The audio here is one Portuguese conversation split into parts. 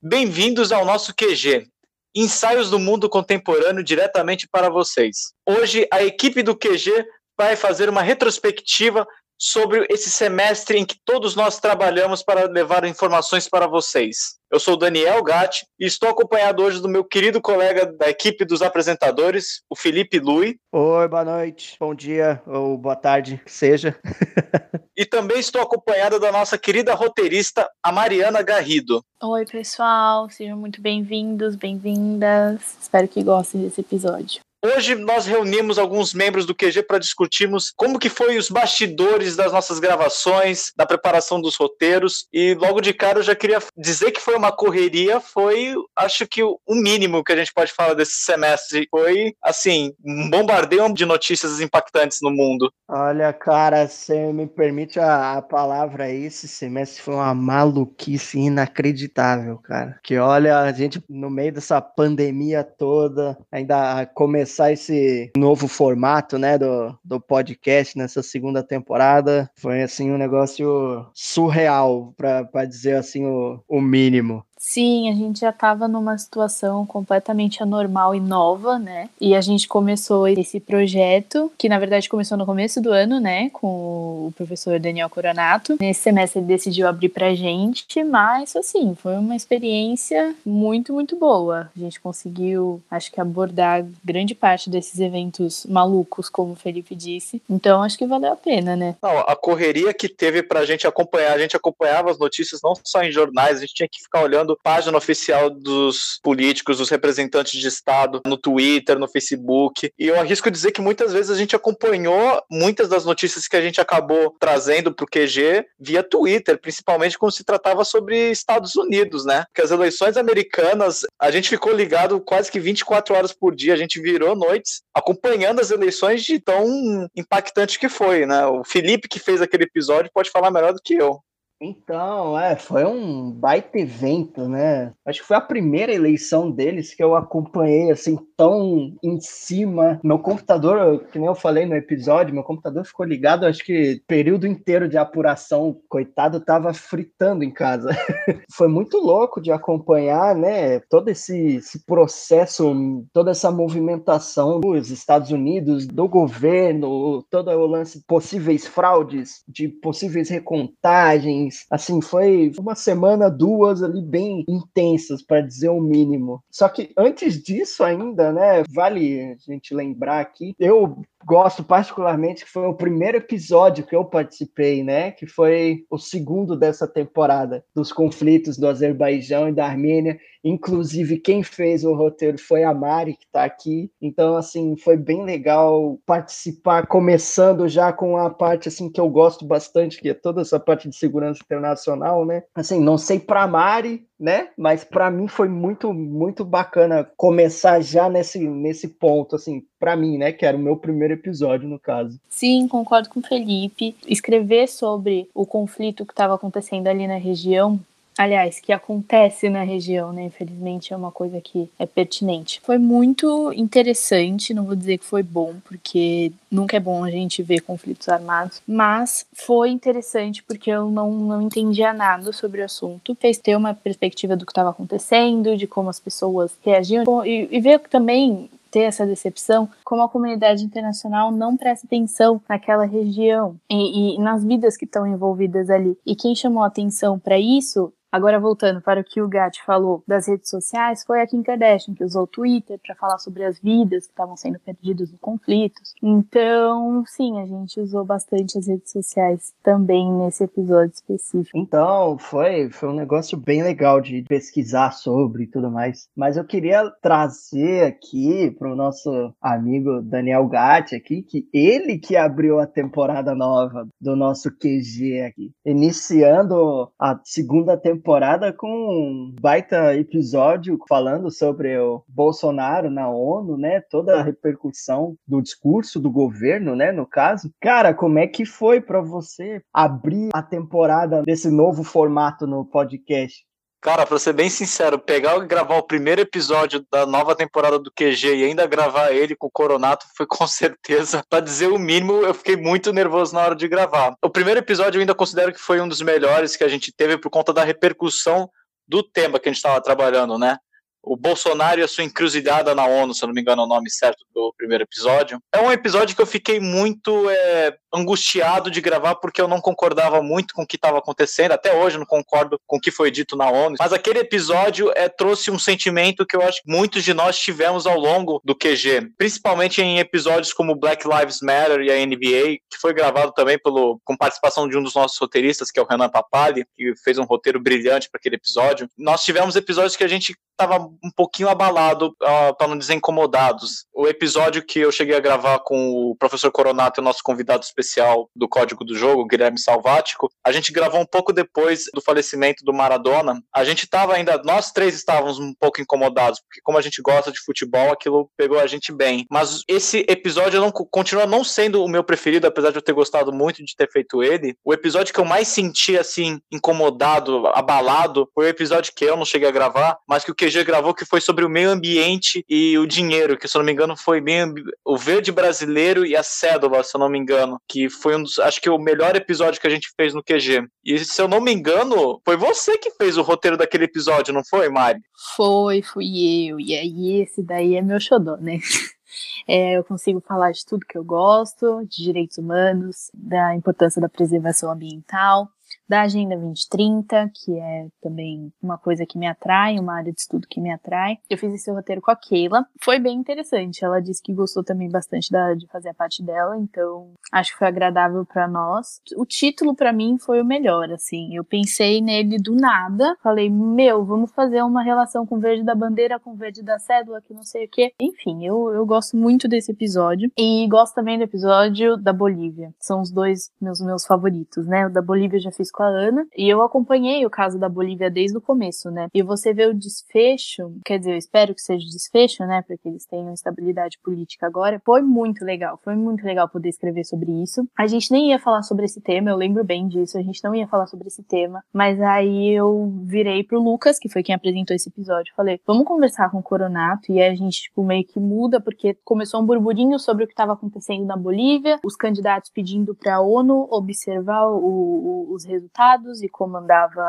Bem-vindos ao nosso QG, Ensaios do Mundo Contemporâneo diretamente para vocês. Hoje a equipe do QG vai fazer uma retrospectiva sobre esse semestre em que todos nós trabalhamos para levar informações para vocês. Eu sou Daniel Gatti e estou acompanhado hoje do meu querido colega da equipe dos apresentadores, o Felipe Lui. Oi, boa noite, bom dia ou boa tarde, que seja. e também estou acompanhada da nossa querida roteirista, a Mariana Garrido. Oi, pessoal, sejam muito bem-vindos, bem-vindas. Espero que gostem desse episódio. Hoje nós reunimos alguns membros do QG para discutirmos como que foi os bastidores das nossas gravações, da preparação dos roteiros e logo de cara eu já queria dizer que foi uma correria, foi acho que o mínimo que a gente pode falar desse semestre, foi assim, um bombardeio de notícias impactantes no mundo. Olha, cara, se me permite a, a palavra aí, esse semestre foi uma maluquice inacreditável, cara. Que olha, a gente no meio dessa pandemia toda, ainda começou começar esse novo formato, né, do, do podcast nessa segunda temporada. Foi, assim, um negócio surreal, para dizer, assim, o, o mínimo. Sim, a gente já estava numa situação completamente anormal e nova, né? E a gente começou esse projeto, que na verdade começou no começo do ano, né? Com o professor Daniel Coronato. Nesse semestre ele decidiu abrir pra gente, mas assim, foi uma experiência muito, muito boa. A gente conseguiu, acho que, abordar grande parte desses eventos malucos, como o Felipe disse. Então acho que valeu a pena, né? Não, a correria que teve pra gente acompanhar, a gente acompanhava as notícias não só em jornais, a gente tinha que ficar olhando página oficial dos políticos, dos representantes de Estado, no Twitter, no Facebook. E eu arrisco dizer que muitas vezes a gente acompanhou muitas das notícias que a gente acabou trazendo para o QG via Twitter, principalmente quando se tratava sobre Estados Unidos, né? Porque as eleições americanas, a gente ficou ligado quase que 24 horas por dia, a gente virou noites acompanhando as eleições de tão impactante que foi, né? O Felipe que fez aquele episódio pode falar melhor do que eu. Então, é, foi um baita evento, né? Acho que foi a primeira eleição deles que eu acompanhei assim tão em cima. Meu computador, que nem eu falei no episódio, meu computador ficou ligado, acho que período inteiro de apuração, coitado, tava fritando em casa. foi muito louco de acompanhar, né? Todo esse, esse processo, toda essa movimentação dos Estados Unidos, do governo, todo o lance possíveis fraudes, de possíveis recontagens Assim, foi uma semana, duas ali bem intensas, para dizer o mínimo. Só que antes disso ainda, né, vale a gente lembrar aqui, eu gosto particularmente que foi o primeiro episódio que eu participei, né? Que foi o segundo dessa temporada dos conflitos do Azerbaijão e da Armênia. Inclusive, quem fez o roteiro foi a Mari, que está aqui. Então, assim, foi bem legal participar, começando já com a parte assim que eu gosto bastante, que é toda essa parte de segurança internacional, né? Assim, não sei para Mari, né? Mas para mim foi muito muito bacana começar já nesse nesse ponto assim, para mim, né, que era o meu primeiro episódio no caso. Sim, concordo com o Felipe. Escrever sobre o conflito que estava acontecendo ali na região aliás, que acontece na região, né? Infelizmente é uma coisa que é pertinente. Foi muito interessante, não vou dizer que foi bom, porque nunca é bom a gente ver conflitos armados, mas foi interessante porque eu não, não entendia nada sobre o assunto. Fez ter uma perspectiva do que estava acontecendo, de como as pessoas reagiam e, e ver também ter essa decepção, como a comunidade internacional não presta atenção naquela região e, e nas vidas que estão envolvidas ali. E quem chamou atenção para isso Agora, voltando para o que o Gatti falou das redes sociais, foi a Kim Kardashian que usou o Twitter para falar sobre as vidas que estavam sendo perdidas no conflitos. Então, sim, a gente usou bastante as redes sociais também nesse episódio específico. Então, foi, foi um negócio bem legal de pesquisar sobre e tudo mais. Mas eu queria trazer aqui para o nosso amigo Daniel Gatti aqui, que ele que abriu a temporada nova do nosso QG aqui, iniciando a segunda temporada temporada com um baita episódio falando sobre o Bolsonaro na ONU, né? Toda a repercussão do discurso do governo, né? No caso. Cara, como é que foi para você abrir a temporada desse novo formato no podcast? Cara, pra ser bem sincero, pegar e gravar o primeiro episódio da nova temporada do QG e ainda gravar ele com o Coronato foi com certeza, pra dizer o mínimo, eu fiquei muito nervoso na hora de gravar. O primeiro episódio eu ainda considero que foi um dos melhores que a gente teve por conta da repercussão do tema que a gente estava trabalhando, né? O Bolsonaro e a sua encruzilhada na ONU, se eu não me engano é o nome certo do primeiro episódio. É um episódio que eu fiquei muito é, angustiado de gravar porque eu não concordava muito com o que estava acontecendo. Até hoje eu não concordo com o que foi dito na ONU. Mas aquele episódio é, trouxe um sentimento que eu acho que muitos de nós tivemos ao longo do QG, principalmente em episódios como Black Lives Matter e a NBA, que foi gravado também pelo, com participação de um dos nossos roteiristas, que é o Renan Papali, que fez um roteiro brilhante para aquele episódio. Nós tivemos episódios que a gente estava um pouquinho abalado, uh, para não dizer incomodados. O episódio que eu cheguei a gravar com o professor Coronato o nosso convidado especial do Código do Jogo, Guilherme Salvático, a gente gravou um pouco depois do falecimento do Maradona. A gente estava ainda, nós três estávamos um pouco incomodados, porque como a gente gosta de futebol, aquilo pegou a gente bem. Mas esse episódio não, continua não sendo o meu preferido, apesar de eu ter gostado muito de ter feito ele. O episódio que eu mais senti, assim, incomodado, abalado, foi o episódio que eu não cheguei a gravar, mas que o QG gravou que foi sobre o meio ambiente e o dinheiro, que se eu não me engano foi meio, o verde brasileiro e a cédula, se eu não me engano, que foi um dos, acho que o melhor episódio que a gente fez no QG. E se eu não me engano, foi você que fez o roteiro daquele episódio, não foi, Mari? Foi, fui eu. E aí esse daí é meu xodó, né? É, eu consigo falar de tudo que eu gosto, de direitos humanos, da importância da preservação ambiental, da Agenda 2030, que é também uma coisa que me atrai, uma área de estudo que me atrai. Eu fiz esse roteiro com a Keila, foi bem interessante. Ela disse que gostou também bastante da, de fazer a parte dela, então acho que foi agradável para nós. O título para mim foi o melhor, assim. Eu pensei nele do nada, falei, meu, vamos fazer uma relação com verde da bandeira, com verde da cédula, que não sei o que. Enfim, eu, eu gosto muito desse episódio e gosto também do episódio da Bolívia. São os dois meus meus favoritos, né? O da Bolívia eu já fiz com a Ana, e eu acompanhei o caso da Bolívia desde o começo, né? E você vê o desfecho, quer dizer, eu espero que seja desfecho, né? Porque eles tenham estabilidade política agora. Foi muito legal, foi muito legal poder escrever sobre isso. A gente nem ia falar sobre esse tema, eu lembro bem disso, a gente não ia falar sobre esse tema, mas aí eu virei pro Lucas, que foi quem apresentou esse episódio, falei, vamos conversar com o Coronato, e a gente, tipo, meio que muda, porque começou um burburinho sobre o que estava acontecendo na Bolívia, os candidatos pedindo para a ONU observar o, o, os resultados resultados e comandava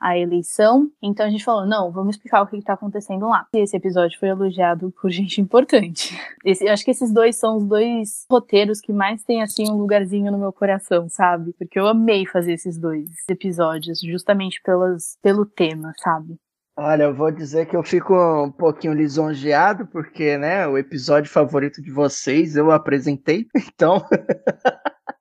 a eleição. Então a gente falou: não, vamos explicar o que está acontecendo lá. E esse episódio foi elogiado por gente importante. Esse, acho que esses dois são os dois roteiros que mais tem assim um lugarzinho no meu coração, sabe? Porque eu amei fazer esses dois episódios, justamente pelas, pelo tema, sabe? Olha, eu vou dizer que eu fico um pouquinho lisonjeado, porque, né, o episódio favorito de vocês eu apresentei, então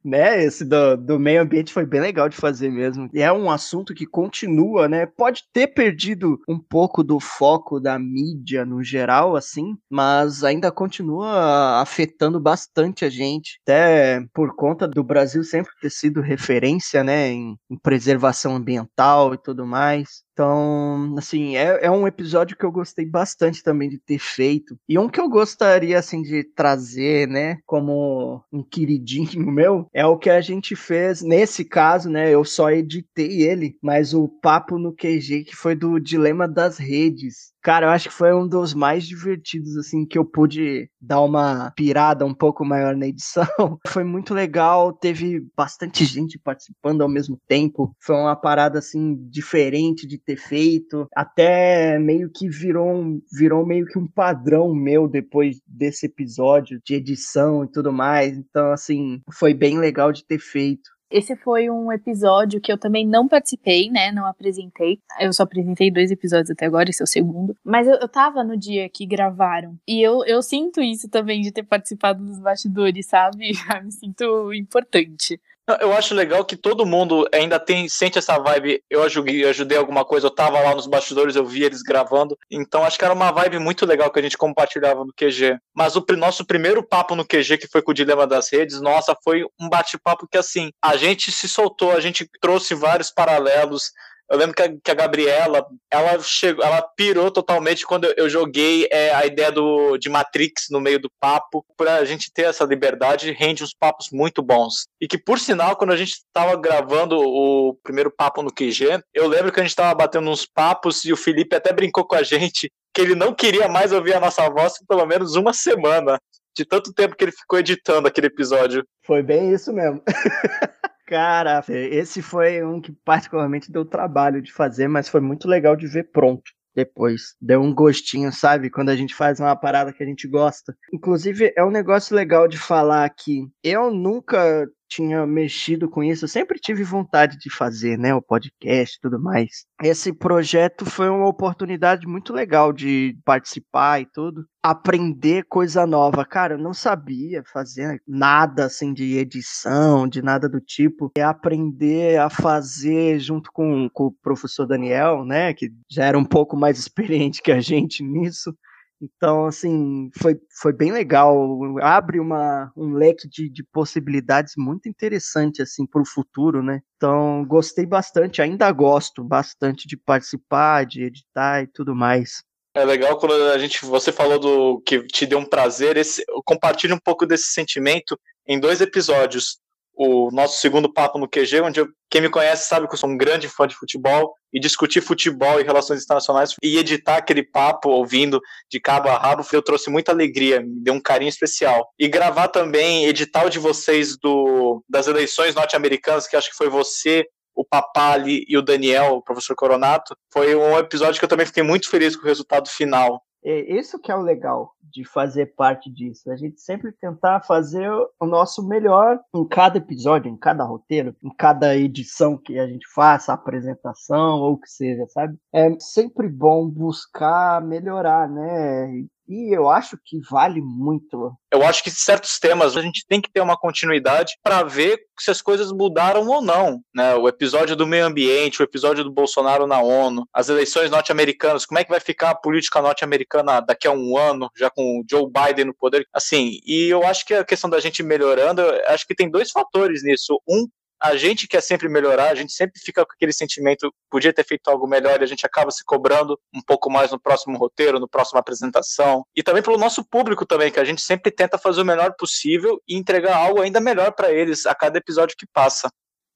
né? Esse do, do meio ambiente foi bem legal de fazer mesmo. E é um assunto que continua, né? Pode ter perdido um pouco do foco da mídia no geral, assim, mas ainda continua afetando bastante a gente. Até por conta do Brasil sempre ter sido referência, né? Em, em preservação ambiental e tudo mais. Então, assim, é, é um episódio que eu gostei bastante também de ter feito. E um que eu gostaria, assim, de trazer, né, como um queridinho meu, é o que a gente fez. Nesse caso, né, eu só editei ele, mas o papo no QG, que foi do Dilema das Redes. Cara, eu acho que foi um dos mais divertidos, assim, que eu pude dar uma pirada um pouco maior na edição. Foi muito legal, teve bastante gente participando ao mesmo tempo. Foi uma parada, assim, diferente de ter feito. Até meio que virou, um, virou meio que um padrão meu depois desse episódio de edição e tudo mais. Então, assim, foi bem legal de ter feito. Esse foi um episódio que eu também não participei, né? Não apresentei. Eu só apresentei dois episódios até agora, esse é o segundo. Mas eu, eu tava no dia que gravaram. E eu, eu sinto isso também de ter participado dos bastidores, sabe? Me sinto importante. Eu acho legal que todo mundo ainda tem sente essa vibe. Eu ajudei, ajudei alguma coisa, eu tava lá nos bastidores, eu vi eles gravando. Então acho que era uma vibe muito legal que a gente compartilhava no QG. Mas o nosso primeiro papo no QG, que foi com o Dilema das Redes, nossa, foi um bate-papo que assim, a gente se soltou, a gente trouxe vários paralelos Eu lembro que a, que a Gabriela, ela chegou, ela pirou totalmente quando eu, joguei é, a ideia do, de Matrix no meio do papo, pra gente ter essa liberdade, rende uns papos muito bons. E que, por sinal, quando a gente tava gravando o primeiro papo no QG, eu lembro que a gente tava batendo uns papos e o Felipe até brincou com a gente que ele não queria mais ouvir a nossa voz por pelo menos uma semana, de tanto tempo que ele ficou editando aquele episódio. Foi bem isso mesmo. Cara, esse foi um que particularmente deu trabalho de fazer, mas foi muito legal de ver pronto depois. Deu um gostinho, sabe? Quando a gente faz uma parada que a gente gosta. Inclusive, é um negócio legal de falar aqui. Eu nunca tinha mexido com isso, eu sempre tive vontade de fazer, né, o podcast e tudo mais. Esse projeto foi uma oportunidade muito legal de participar e tudo, aprender coisa nova. Cara, eu não sabia fazer nada assim de edição, de nada do tipo. É aprender a fazer junto com, com o professor Daniel, né, que já era um pouco mais experiente que a gente nisso então, assim, foi, foi bem legal. Abre uma, um leque de, de possibilidades muito interessante, assim, para o futuro, né? Então, gostei bastante, ainda gosto bastante de participar, de editar e tudo mais. É legal quando a gente, você falou do que te deu um prazer, esse, eu compartilho um pouco desse sentimento em dois episódios o nosso segundo papo no QG, onde eu, quem me conhece sabe que eu sou um grande fã de futebol e discutir futebol e relações internacionais e editar aquele papo ouvindo de cabo a rabo, eu trouxe muita alegria, me deu um carinho especial. E gravar também, editar o de vocês do, das eleições norte-americanas, que acho que foi você, o Papali e o Daniel, o professor Coronato, foi um episódio que eu também fiquei muito feliz com o resultado final. É isso que é o legal de fazer parte disso. A gente sempre tentar fazer o nosso melhor em cada episódio, em cada roteiro, em cada edição que a gente faça, apresentação ou o que seja, sabe? É sempre bom buscar melhorar, né? E eu acho que vale muito. Eu acho que certos temas a gente tem que ter uma continuidade para ver se as coisas mudaram ou não. Né? O episódio do meio ambiente, o episódio do Bolsonaro na ONU, as eleições norte-americanas, como é que vai ficar a política norte-americana daqui a um ano, já com o Joe Biden no poder? Assim, e eu acho que a questão da gente melhorando, acho que tem dois fatores nisso. Um, a gente quer sempre melhorar, a gente sempre fica com aquele sentimento, podia ter feito algo melhor e a gente acaba se cobrando um pouco mais no próximo roteiro, no próximo apresentação. E também pelo nosso público também, que a gente sempre tenta fazer o melhor possível e entregar algo ainda melhor para eles a cada episódio que passa.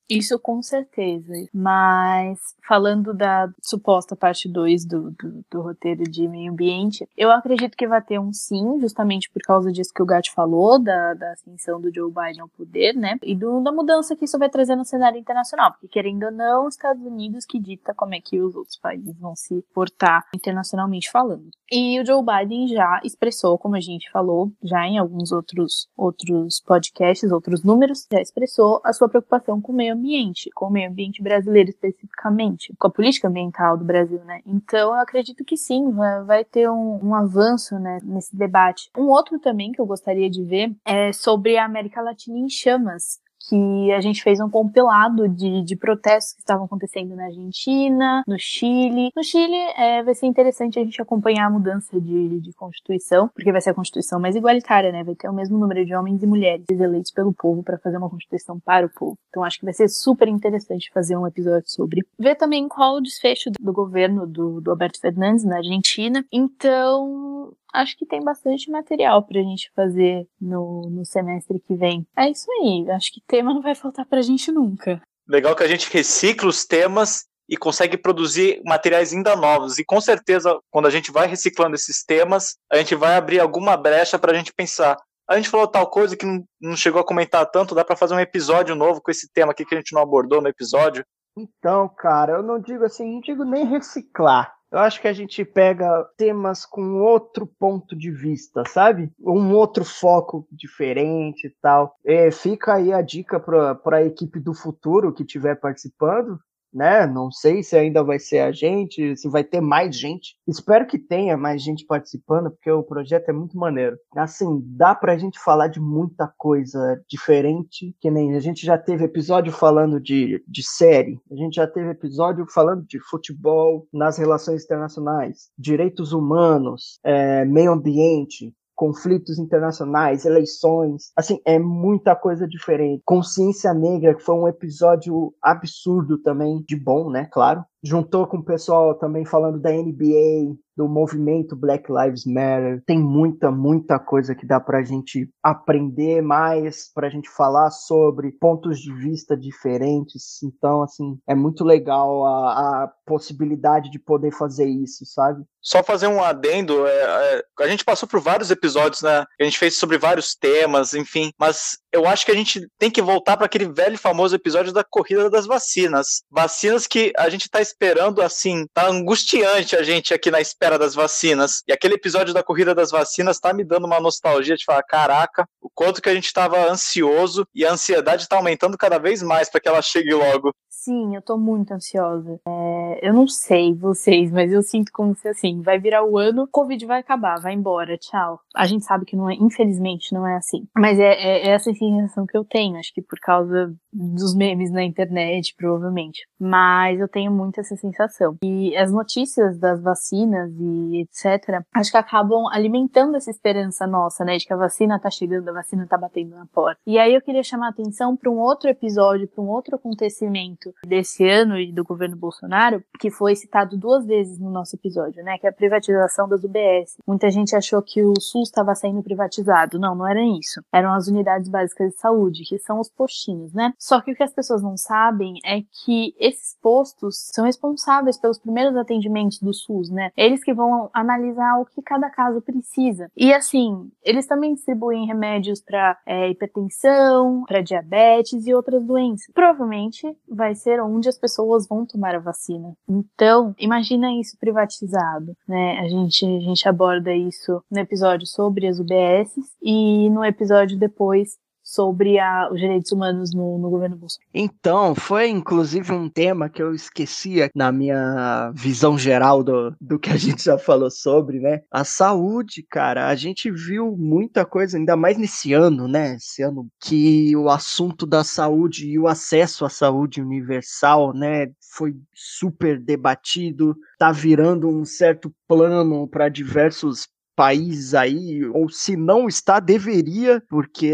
Isso com certeza. Mas falando da suposta parte 2 do, do, do, roteiro de meio ambiente, eu acredito que vai ter um sim, justamente por causa disso que o Gat falou, da, da ascensão do Joe Biden ao poder, né? E do, da mudança que isso vai trazer no cenário internacional. Porque, querendo ou não, os Estados Unidos que dita como é que os outros países vão se portar internacionalmente falando. E o Joe Biden já expressou, como a gente falou, já em alguns outros, outros podcasts, outros números, já expressou a sua preocupação com o meio ambiente, com o meio ambiente brasileiro especificamente, com a política ambiental do Brasil, né? Então eu acredito que sim, vai ter um, um avanço né, nesse debate. Um outro também que eu gostaria de ver é sobre a América Latina em chamas que a gente fez um compilado de, de protestos que estavam acontecendo na Argentina, no Chile. No Chile é, vai ser interessante a gente acompanhar a mudança de, de Constituição, porque vai ser a Constituição mais igualitária, né? Vai ter o mesmo número de homens e mulheres eleitos pelo povo para fazer uma Constituição para o povo. Então acho que vai ser super interessante fazer um episódio sobre. Ver também qual o desfecho do governo do, do Alberto Fernandes na Argentina. Então, acho que tem bastante material pra gente fazer no, no semestre que vem. É isso aí, acho que tema não vai faltar pra gente nunca. Legal que a gente recicla os temas e consegue produzir materiais ainda novos. E com certeza, quando a gente vai reciclando esses temas, a gente vai abrir alguma brecha para a gente pensar. A gente falou tal coisa que não chegou a comentar tanto, dá para fazer um episódio novo com esse tema aqui que a gente não abordou no episódio. Então, cara, eu não digo assim, não digo nem reciclar. Eu acho que a gente pega temas com outro ponto de vista, sabe? Um outro foco diferente e tal. É, fica aí a dica para a equipe do futuro que estiver participando né? Não sei se ainda vai ser a gente, se vai ter mais gente. Espero que tenha mais gente participando, porque o projeto é muito maneiro. Assim, dá pra gente falar de muita coisa diferente, que nem a gente já teve episódio falando de, de série, a gente já teve episódio falando de futebol nas relações internacionais, direitos humanos, é, meio ambiente, conflitos internacionais, eleições, assim, é muita coisa diferente. Consciência Negra, que foi um episódio absurdo também, de bom, né, claro. juntou com o pessoal também falando da NBA, do movimento Black Lives Matter. Tem muita, muita coisa que dá para a gente aprender mais, para a gente falar sobre pontos de vista diferentes. Então, assim, é muito legal a, a possibilidade de poder fazer isso, sabe? Só fazer um adendo, é, é, a gente passou por vários episódios, né? A gente fez sobre vários temas, enfim, mas eu acho que a gente tem que voltar para aquele velho famoso episódio da corrida das vacinas. Vacinas que a gente tá esperando assim, tá angustiante a gente aqui na espera espera das vacinas. E aquele episódio da corrida das vacinas tá me dando uma nostalgia de falar: caraca, o quanto que a gente tava ansioso e a ansiedade tá aumentando cada vez mais para que ela chegue logo. Sim, eu tô muito ansiosa. É, eu não sei vocês, mas eu sinto como se assim, vai virar o ano, o Covid vai acabar, vai embora, tchau. A gente sabe que não é, infelizmente, não é assim. Mas é, é, é essa sensação que eu tenho, acho que por causa dos memes na internet, provavelmente. Mas eu tenho muito essa sensação. E as notícias das vacinas e etc., acho que acabam alimentando essa esperança nossa, né, de que a vacina tá chegando, a vacina tá batendo na porta. E aí eu queria chamar a atenção para um outro episódio, para um outro acontecimento desse ano e do governo Bolsonaro, que foi citado duas vezes no nosso episódio, né? Que é a privatização das UBS. Muita gente achou que o SUS estava sendo privatizado. Não, não era isso. Eram as unidades básicas de saúde, que são os postinhos, né? Só que o que as pessoas não sabem é que esses postos são responsáveis pelos primeiros atendimentos do SUS, né? Eles que vão analisar o que cada caso precisa. E assim, eles também distribuem remédios para é, hipertensão, para diabetes e outras doenças. Provavelmente vai ser ser onde as pessoas vão tomar a vacina. Então, imagina isso privatizado, né? A gente, a gente aborda isso no episódio sobre as UBSs e no episódio depois sobre a, os direitos humanos no, no, governo Bolsonaro. Então, foi inclusive um tema que eu esquecia na minha visão geral do, do que a gente já falou sobre, né? A saúde, cara, a gente viu muita coisa, ainda mais nesse ano, né? Esse ano que o assunto da saúde e o acesso à saúde universal, né? Foi super debatido, tá virando um certo plano para diversos países aí, ou se não está, deveria, porque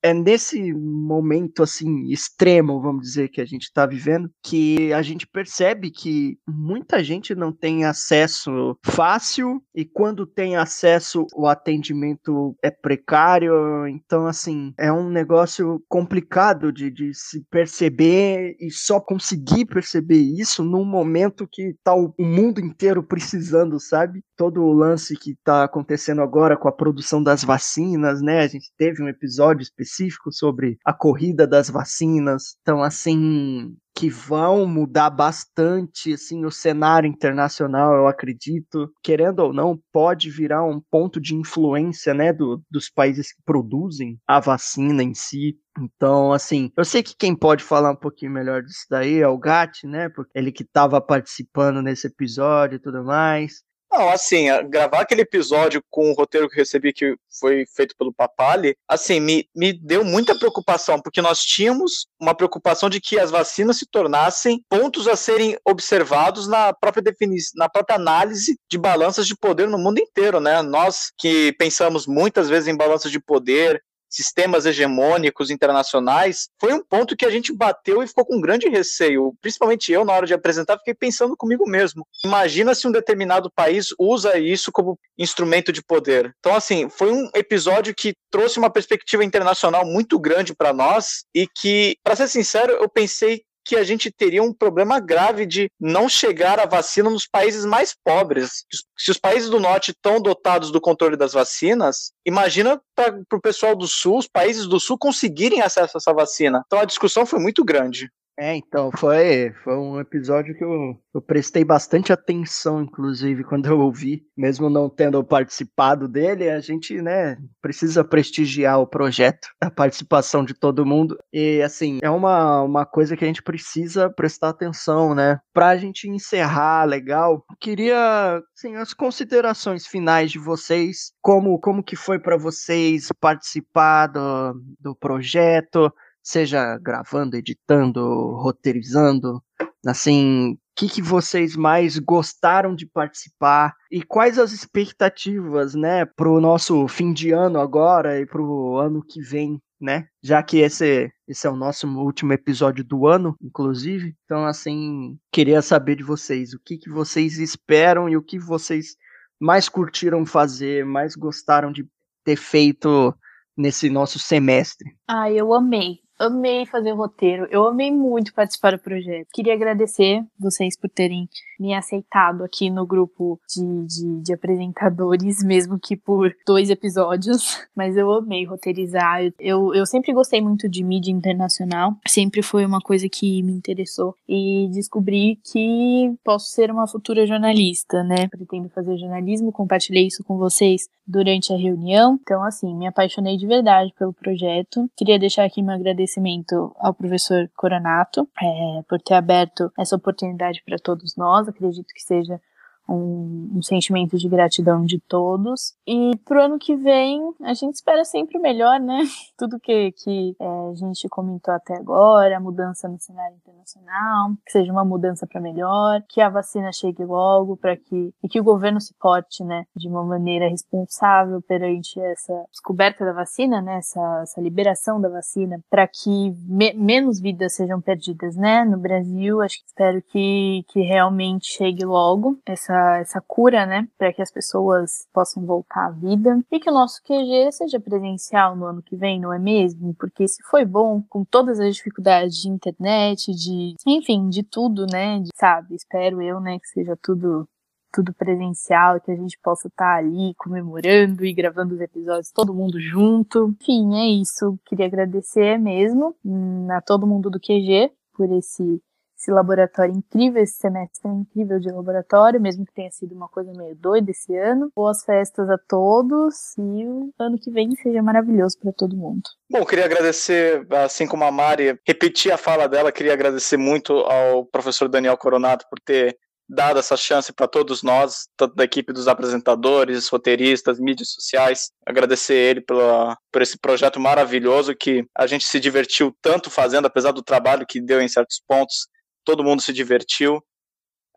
é nesse momento assim extremo, vamos dizer, que a gente está vivendo, que a gente percebe que muita gente não tem acesso fácil e quando tem acesso o atendimento é precário, então assim, é um negócio complicado de, de se perceber e só conseguir perceber isso num momento que tá o mundo inteiro precisando, sabe? Todo o lance que tá acontecendo agora com a produção das vacinas, né? A gente teve um episódio específico sobre a corrida das vacinas. Então, assim, que vão mudar bastante assim o cenário internacional, eu acredito, querendo ou não, pode virar um ponto de influência, né, do, dos países que produzem a vacina em si. Então, assim, eu sei que quem pode falar um pouquinho melhor disso daí é o Gatti, né, porque ele que estava participando nesse episódio e tudo mais. Não, assim, gravar aquele episódio com o roteiro que recebi, que foi feito pelo Papali, assim, me, me deu muita preocupação, porque nós tínhamos uma preocupação de que as vacinas se tornassem pontos a serem observados na própria definição, na própria análise de balanças de poder no mundo inteiro, né? Nós que pensamos muitas vezes em balanças de poder, sistemas hegemônicos internacionais, foi um ponto que a gente bateu e ficou com grande receio. Principalmente eu, na hora de apresentar, fiquei pensando comigo mesmo. Imagina se um determinado país usa isso como instrumento de poder. Então, assim, foi um episódio que trouxe uma perspectiva internacional muito grande para nós e que, para ser sincero, eu pensei que a gente teria um problema grave de não chegar a vacina nos países mais pobres. Se os países do norte estão dotados do controle das vacinas, imagina para o pessoal do sul, os países do sul conseguirem acesso a essa vacina. Então a discussão foi muito grande. É, então, foi, foi um episódio que eu, eu prestei bastante atenção, inclusive, quando eu ouvi, mesmo não tendo participado dele, a gente, né, precisa prestigiar o projeto, a participação de todo mundo, e, assim, é uma, uma coisa que a gente precisa prestar atenção, né, pra gente encerrar legal, queria, assim, as considerações finais de vocês, como, como que foi para vocês participar do, do projeto, seja gravando, editando, roteirizando, assim, o que, que vocês mais gostaram de participar e quais as expectativas, né, para o nosso fim de ano agora e para o ano que vem né? Já que esse, esse é o nosso último episódio do ano, inclusive. Então, assim, queria saber de vocês o que, que vocês esperam e o que vocês mais curtiram fazer, mais gostaram de ter feito nesse nosso semestre. Ah, eu amei amei fazer o roteiro, eu amei muito participar do projeto. Queria agradecer vocês por terem me aceitado aqui no grupo de, de, de, apresentadores, mesmo que por dois episódios. Mas eu amei roteirizar. Eu, eu sempre gostei muito de mídia internacional, sempre foi uma coisa que me interessou. E descobri que posso ser uma futura jornalista, né? Pretendo fazer jornalismo, compartilhei isso com vocês durante a reunião. Então, assim, me apaixonei de verdade pelo projeto. Queria deixar aqui meu agradecimento ao professor Coronato é, por ter aberto essa oportunidade para todos nós. Acredito que seja um, um, sentimento de gratidão de todos. E pro ano que vem, a gente espera sempre o melhor, né? Tudo que, que é, a gente comentou até agora, a mudança no cenário internacional, que seja uma mudança para melhor, que a vacina chegue logo para que e que o governo se porte, né, de uma maneira responsável perante essa descoberta da vacina, né, essa, essa liberação da vacina, para que me, menos vidas sejam perdidas, né, no Brasil. Acho que espero que que realmente chegue logo essa essa, essa cura, né, para que as pessoas possam voltar à vida e que o nosso QG seja presencial no ano que vem, não é mesmo? Porque se foi bom, com todas as dificuldades de internet, de, enfim, de tudo, né, de, sabe, espero eu, né, que seja tudo tudo presencial, que a gente possa estar tá ali comemorando e gravando os episódios todo mundo junto. Enfim, é isso. Queria agradecer mesmo hum, a todo mundo do QG por esse esse laboratório incrível, esse semestre incrível de laboratório, mesmo que tenha sido uma coisa meio doida esse ano. Boas festas a todos e o ano que vem seja maravilhoso para todo mundo. Bom, queria agradecer, assim como a Mari, repetir a fala dela, queria agradecer muito ao professor Daniel Coronato por ter dado essa chance para todos nós, tanto da equipe dos apresentadores, roteiristas, mídias sociais. Agradecer ele pela, por esse projeto maravilhoso que a gente se divertiu tanto fazendo, apesar do trabalho que deu em certos pontos todo mundo se divertiu.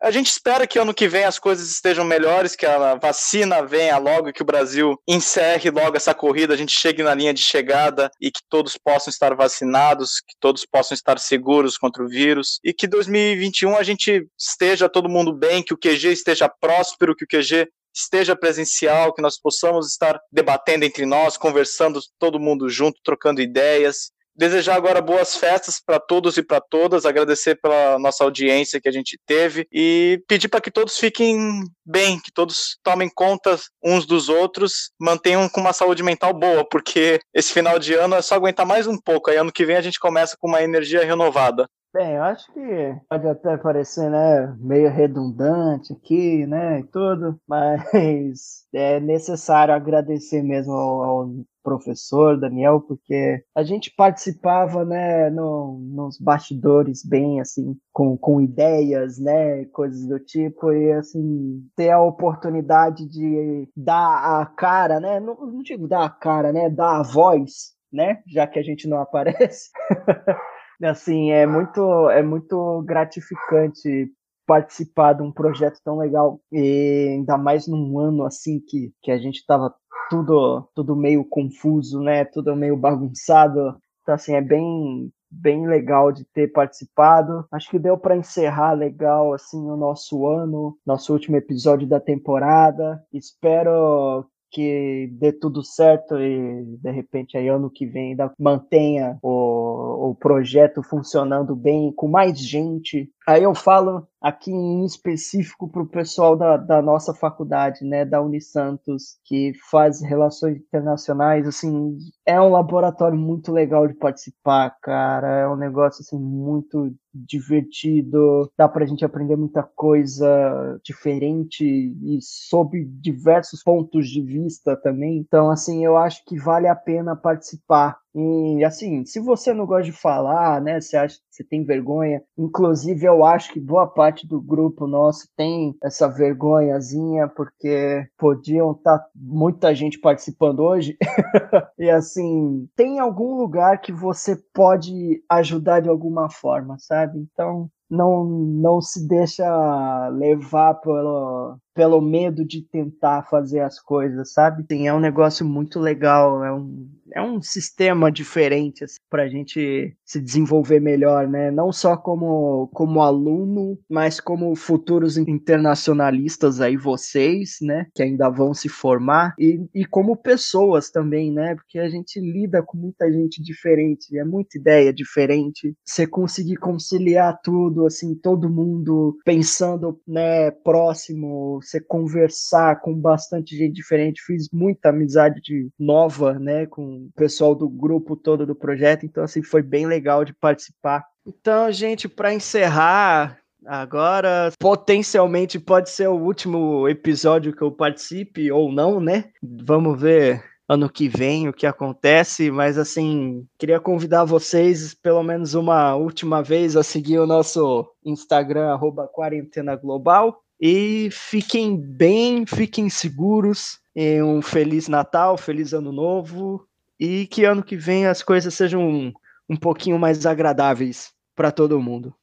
A gente espera que ano que vem as coisas estejam melhores, que a vacina venha logo, que o Brasil encerre logo essa corrida, a gente chegue na linha de chegada e que todos possam estar vacinados, que todos possam estar seguros contra o vírus e que 2021 a gente esteja todo mundo bem, que o QG esteja próspero, que o QG esteja presencial, que nós possamos estar debatendo entre nós, conversando todo mundo junto, trocando ideias Desejar agora boas festas para todos e para todas, agradecer pela nossa audiência que a gente teve e pedir para que todos fiquem bem, que todos tomem conta uns dos outros, mantenham com uma saúde mental boa, porque esse final de ano é só aguentar mais um pouco, aí ano que vem a gente começa com uma energia renovada. Bem, eu acho que pode até parecer, né, meio redundante aqui, né, e tudo, mas é necessário agradecer mesmo ao, ao professor Daniel, porque a gente participava, né, no, nos bastidores bem, assim, com, com ideias, né, coisas do tipo, e, assim, ter a oportunidade de dar a cara, né, não, não digo dar a cara, né, dar a voz, né, já que a gente não aparece, assim, é muito, é muito gratificante participar de um projeto tão legal e ainda mais num ano assim que, que a gente estava tudo tudo meio confuso, né? Tudo meio bagunçado. Então assim, é bem bem legal de ter participado. Acho que deu para encerrar legal assim o nosso ano, nosso último episódio da temporada. Espero que dê tudo certo e de repente aí ano que vem ainda mantenha o, o projeto funcionando bem com mais gente. Aí eu falo aqui em específico para o pessoal da, da nossa faculdade, né, da Unisantos, que faz relações internacionais, assim, é um laboratório muito legal de participar, cara, é um negócio, assim, muito divertido, dá pra gente aprender muita coisa diferente e sob diversos pontos de vista também, então, assim, eu acho que vale a pena participar, e assim, se você não gosta de falar, né, você acha que você tem vergonha, inclusive eu acho que boa parte do grupo nosso tem essa vergonhazinha, porque podiam estar tá muita gente participando hoje. e assim, tem algum lugar que você pode ajudar de alguma forma, sabe? Então, não, não se deixa levar pelo, pelo medo de tentar fazer as coisas, sabe? Sim, é um negócio muito legal, é um, é um sistema diferente assim, para a gente se desenvolver melhor, né? Não só como, como aluno, mas como futuros internacionalistas aí, vocês, né? Que ainda vão se formar, e, e como pessoas também, né? Porque a gente lida com muita gente diferente, é muita ideia diferente. Você conseguir conciliar tudo, assim, todo mundo pensando, né, próximo, você conversar com bastante gente diferente. Fiz muita amizade de nova, né, com o pessoal do grupo todo do projeto, então assim foi bem legal de participar. Então, gente, para encerrar, Agora, potencialmente pode ser o último episódio que eu participe ou não, né? Vamos ver ano que vem o que acontece, mas assim, queria convidar vocês pelo menos uma última vez a seguir o nosso Instagram quarentena global e fiquem bem, fiquem seguros, e um feliz Natal, feliz ano novo e que ano que vem as coisas sejam um, um pouquinho mais agradáveis para todo mundo.